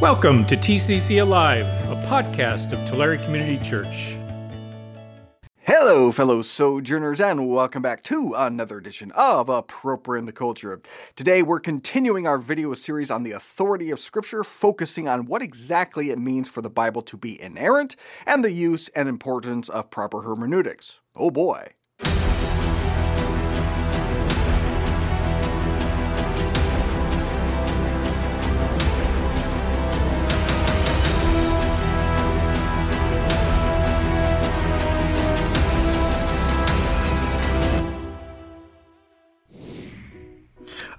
Welcome to TCC Alive, a podcast of Tulare Community Church. Hello, fellow sojourners, and welcome back to another edition of Appropriating the Culture. Today, we're continuing our video series on the authority of Scripture, focusing on what exactly it means for the Bible to be inerrant and the use and importance of proper hermeneutics. Oh boy.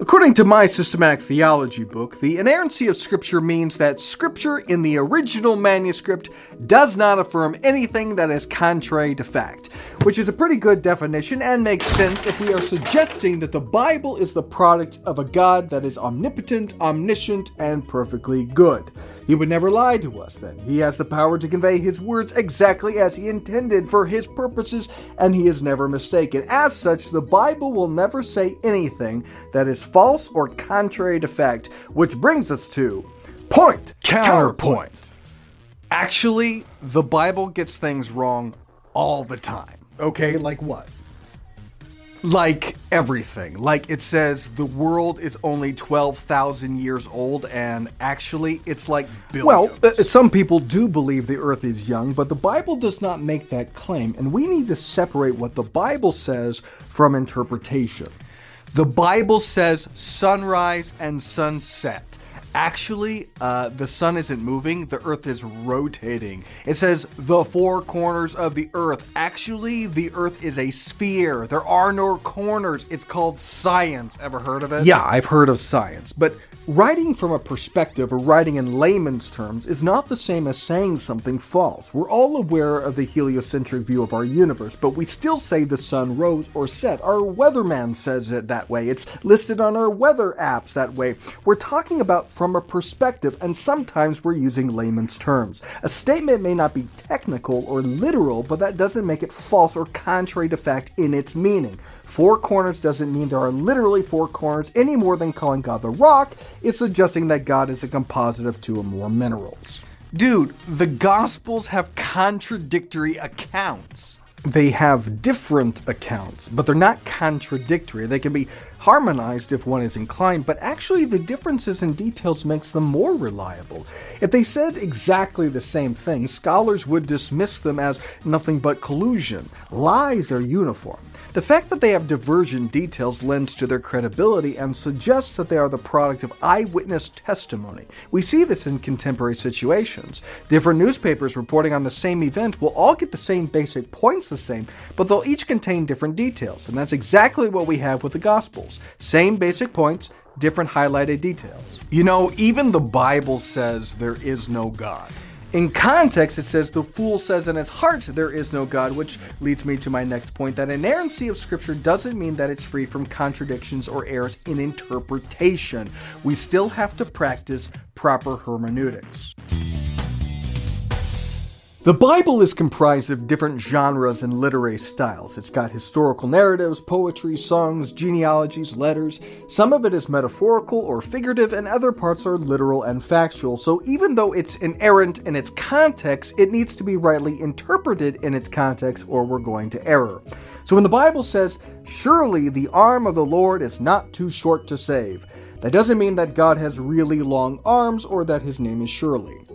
According to my systematic theology book, the inerrancy of Scripture means that Scripture in the original manuscript does not affirm anything that is contrary to fact, which is a pretty good definition and makes sense if we are suggesting that the Bible is the product of a God that is omnipotent, omniscient, and perfectly good. He would never lie to us then. He has the power to convey his words exactly as he intended for his purposes, and he is never mistaken. As such, the Bible will never say anything that is false or contrary to fact, which brings us to point counterpoint. Actually, the Bible gets things wrong all the time. Okay, like what? Like everything. Like it says the world is only 12,000 years old, and actually it's like billions. Well, uh, some people do believe the earth is young, but the Bible does not make that claim, and we need to separate what the Bible says from interpretation. The Bible says sunrise and sunset. Actually, uh, the sun isn't moving, the earth is rotating. It says the four corners of the earth. Actually, the earth is a sphere. There are no corners. It's called science. Ever heard of it? Yeah, I've heard of science. But Writing from a perspective or writing in layman's terms is not the same as saying something false. We're all aware of the heliocentric view of our universe, but we still say the sun rose or set. Our weatherman says it that way. It's listed on our weather apps that way. We're talking about from a perspective, and sometimes we're using layman's terms. A statement may not be technical or literal, but that doesn't make it false or contrary to fact in its meaning. Four corners doesn't mean there are literally four corners any more than calling God the rock. It's suggesting that God is a composite of two or more minerals. Dude, the Gospels have contradictory accounts. They have different accounts, but they're not contradictory. They can be harmonized if one is inclined, but actually the differences in details makes them more reliable. If they said exactly the same thing, scholars would dismiss them as nothing but collusion. Lies are uniform. The fact that they have divergent details lends to their credibility and suggests that they are the product of eyewitness testimony. We see this in contemporary situations. Different newspapers reporting on the same event will all get the same basic points the same, but they'll each contain different details, and that's exactly what we have with the Gospels. Same basic points, different highlighted details. You know, even the Bible says there is no God. In context, it says, The fool says in his heart, There is no God, which leads me to my next point that inerrancy of Scripture doesn't mean that it's free from contradictions or errors in interpretation. We still have to practice proper hermeneutics. The Bible is comprised of different genres and literary styles. It's got historical narratives, poetry, songs, genealogies, letters. Some of it is metaphorical or figurative, and other parts are literal and factual. So even though it's inerrant in its context, it needs to be rightly interpreted in its context, or we're going to error. So when the Bible says, Surely the arm of the Lord is not too short to save, that doesn't mean that God has really long arms or that his name is Surely.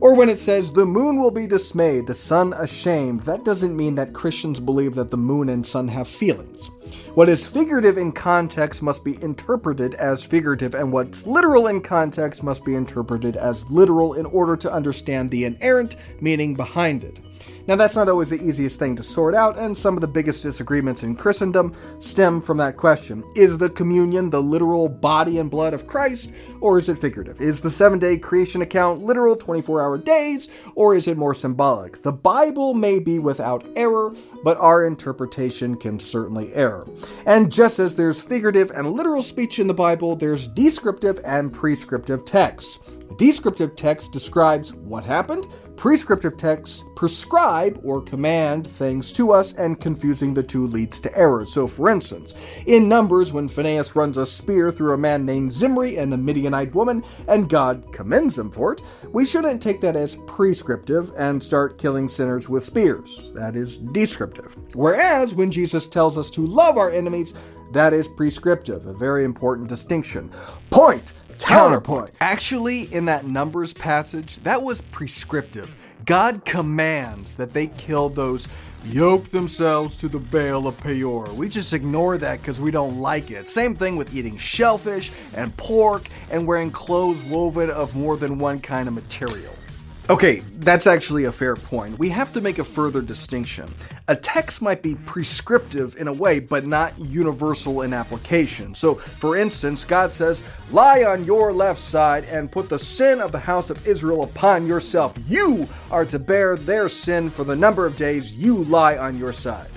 Or when it says, the moon will be dismayed, the sun ashamed, that doesn't mean that Christians believe that the moon and sun have feelings. What is figurative in context must be interpreted as figurative, and what's literal in context must be interpreted as literal in order to understand the inerrant meaning behind it. Now, that's not always the easiest thing to sort out, and some of the biggest disagreements in Christendom stem from that question. Is the communion the literal body and blood of Christ, or is it figurative? Is the seven day creation account literal 24 hour days, or is it more symbolic? The Bible may be without error, but our interpretation can certainly err. And just as there's figurative and literal speech in the Bible, there's descriptive and prescriptive text. Descriptive text describes what happened, Prescriptive texts prescribe or command things to us, and confusing the two leads to errors. So, for instance, in Numbers, when Phinehas runs a spear through a man named Zimri and a Midianite woman, and God commends them for it, we shouldn't take that as prescriptive and start killing sinners with spears. That is descriptive. Whereas, when Jesus tells us to love our enemies, that is prescriptive, a very important distinction. Point! Counterpoint. Actually, in that Numbers passage, that was prescriptive. God commands that they kill those yoke themselves to the Baal of Peor. We just ignore that because we don't like it. Same thing with eating shellfish and pork and wearing clothes woven of more than one kind of material. Okay, that's actually a fair point. We have to make a further distinction. A text might be prescriptive in a way, but not universal in application. So, for instance, God says, Lie on your left side and put the sin of the house of Israel upon yourself. You are to bear their sin for the number of days you lie on your side.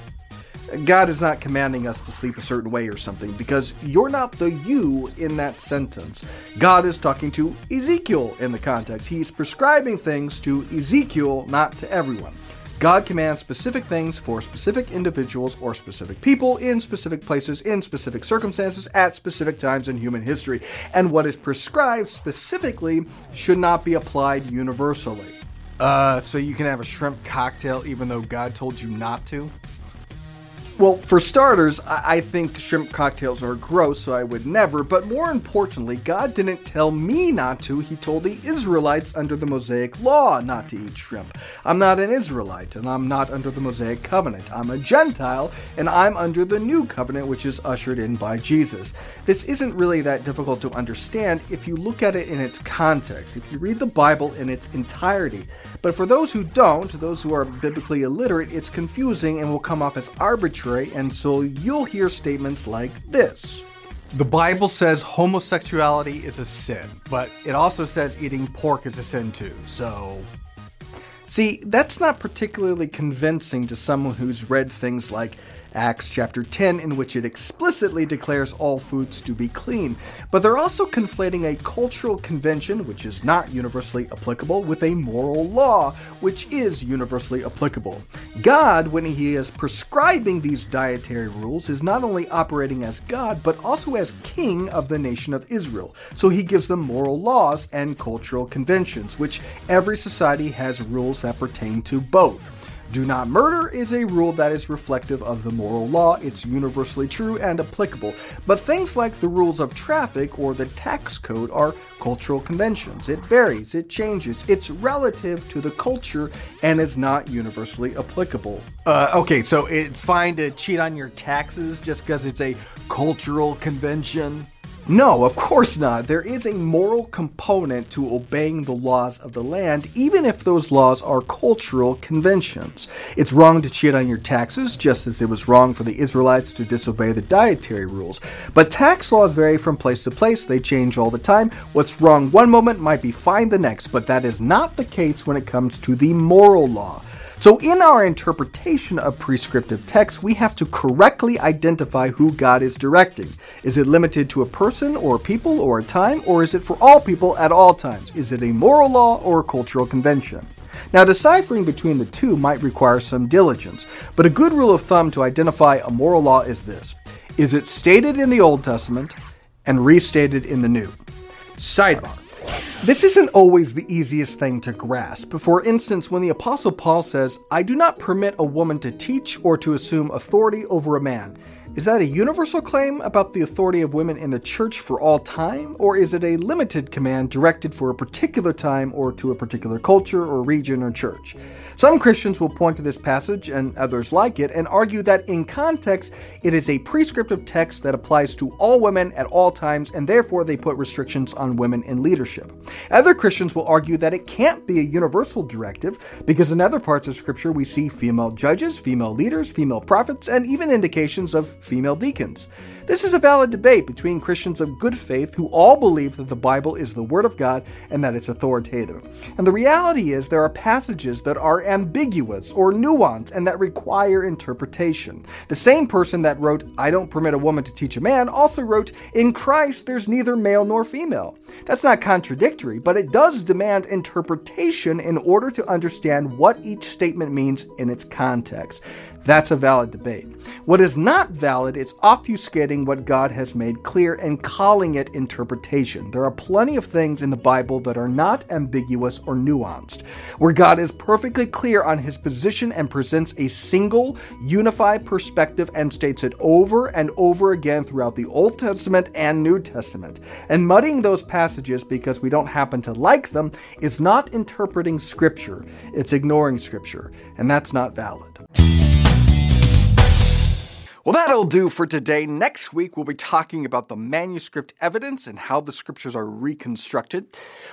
God is not commanding us to sleep a certain way or something because you're not the you in that sentence. God is talking to Ezekiel in the context. He's prescribing things to Ezekiel, not to everyone. God commands specific things for specific individuals or specific people in specific places, in specific circumstances, at specific times in human history. And what is prescribed specifically should not be applied universally. Uh, so you can have a shrimp cocktail even though God told you not to? Well, for starters, I think shrimp cocktails are gross, so I would never. But more importantly, God didn't tell me not to. He told the Israelites under the Mosaic law not to eat shrimp. I'm not an Israelite, and I'm not under the Mosaic covenant. I'm a Gentile, and I'm under the new covenant, which is ushered in by Jesus. This isn't really that difficult to understand if you look at it in its context, if you read the Bible in its entirety. But for those who don't, those who are biblically illiterate, it's confusing and will come off as arbitrary and so you'll hear statements like this. The Bible says homosexuality is a sin, but it also says eating pork is a sin too, so. See, that's not particularly convincing to someone who's read things like Acts chapter 10, in which it explicitly declares all foods to be clean. But they're also conflating a cultural convention, which is not universally applicable, with a moral law, which is universally applicable. God, when he is prescribing these dietary rules, is not only operating as God, but also as king of the nation of Israel. So he gives them moral laws and cultural conventions, which every society has rules that pertain to both. Do not murder is a rule that is reflective of the moral law. It's universally true and applicable. But things like the rules of traffic or the tax code are cultural conventions. It varies, it changes, it's relative to the culture and is not universally applicable. Uh, okay, so it's fine to cheat on your taxes just because it's a cultural convention? No, of course not. There is a moral component to obeying the laws of the land, even if those laws are cultural conventions. It's wrong to cheat on your taxes, just as it was wrong for the Israelites to disobey the dietary rules. But tax laws vary from place to place, they change all the time. What's wrong one moment might be fine the next, but that is not the case when it comes to the moral law. So, in our interpretation of prescriptive text, we have to correctly identify who God is directing. Is it limited to a person or a people or a time, or is it for all people at all times? Is it a moral law or a cultural convention? Now, deciphering between the two might require some diligence, but a good rule of thumb to identify a moral law is this Is it stated in the Old Testament and restated in the New? Sidebar. This isn't always the easiest thing to grasp. For instance, when the Apostle Paul says, I do not permit a woman to teach or to assume authority over a man, is that a universal claim about the authority of women in the church for all time, or is it a limited command directed for a particular time or to a particular culture or region or church? Some Christians will point to this passage and others like it and argue that in context it is a prescriptive text that applies to all women at all times and therefore they put restrictions on women in leadership. Other Christians will argue that it can't be a universal directive because in other parts of Scripture we see female judges, female leaders, female prophets, and even indications of female deacons. This is a valid debate between Christians of good faith who all believe that the Bible is the Word of God and that it's authoritative. And the reality is there are passages that are ambiguous or nuanced and that require interpretation. The same person that wrote, I don't permit a woman to teach a man, also wrote, In Christ there's neither male nor female. That's not contradictory, but it does demand interpretation in order to understand what each statement means in its context. That's a valid debate. What is not valid is obfuscating what God has made clear and calling it interpretation. There are plenty of things in the Bible that are not ambiguous or nuanced, where God is perfectly clear on his position and presents a single, unified perspective and states it over and over again throughout the Old Testament and New Testament. And muddying those passages because we don't happen to like them is not interpreting Scripture, it's ignoring Scripture, and that's not valid. Well, that'll do for today. Next week, we'll be talking about the manuscript evidence and how the scriptures are reconstructed.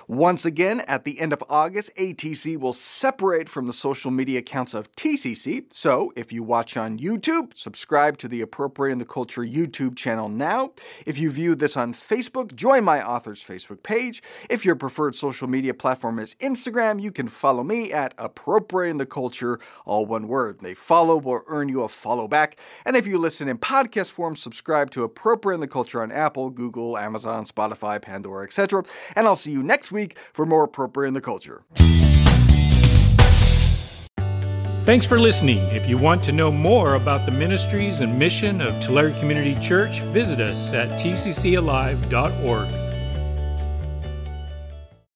Once again, at the end of August, ATC will separate from the social media accounts of TCC. So, if you watch on YouTube, subscribe to the Appropriating the Culture YouTube channel now. If you view this on Facebook, join my author's Facebook page. If your preferred social media platform is Instagram, you can follow me at Appropriating the Culture, all one word. They follow will earn you a follow back. And if you listen in podcast form, subscribe to Appropriating the Culture on Apple, Google, Amazon, Spotify, Pandora, etc. And I'll see you next week for more Appropriating the Culture. Thanks for listening. If you want to know more about the ministries and mission of Tulare Community Church, visit us at tccalive.org.